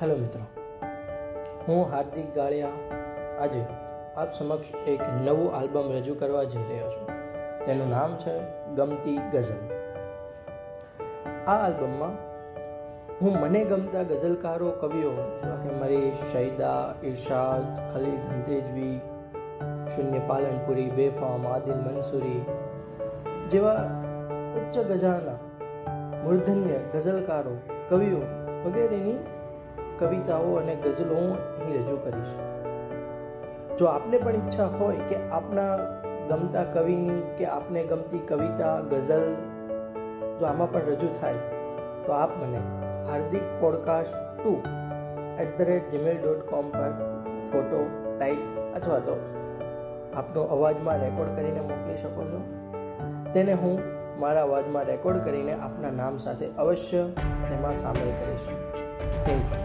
Hello મિત્રો, હું હાર્દિક ગાળિયા આજે આપ સમક્ષ એક નવું આલ્બમ રજૂ કરવા જઈ રહ્યો છું. તેનું નામ છે ગમતી ગઝલ. આ આલ્બમમાં હું મને ગમતા ગઝલકારો, કવિઓ, જેવા કે મારી શૈદા, ઇરશાદ, ખલીલ ધંતેજવી શૂન્ય પાલનપુરી બેફામ, આદિલ મંસૂરી જેવા ઉચ્ચ ગઝાના મૂર્ધન્ય ગઝલકારો, કવિઓ વગેરેની કવિતાઓ અને ગઝલો હું અહીં રજૂ કરીશ. જો આપને પણ ઈચ્છા હોય કે આપના ગમતા કવિની કે આપને ગમતી કવિતા, ગઝલ જો આમાં પણ રજૂ થાય, તો આપ મને Hardik podcast two at the rate Gmail dot com પર ફોટો, ટાઈપ અથવા તો આપનો અવાજમાં રેકોર્ડ કરીને મોકલી શકો છો. તેને હું મારા અવાજમાં રેકોર્ડ કરીને આપના નામ સાથે અવશ્ય એમાં સામેલ કરીશ. Thank you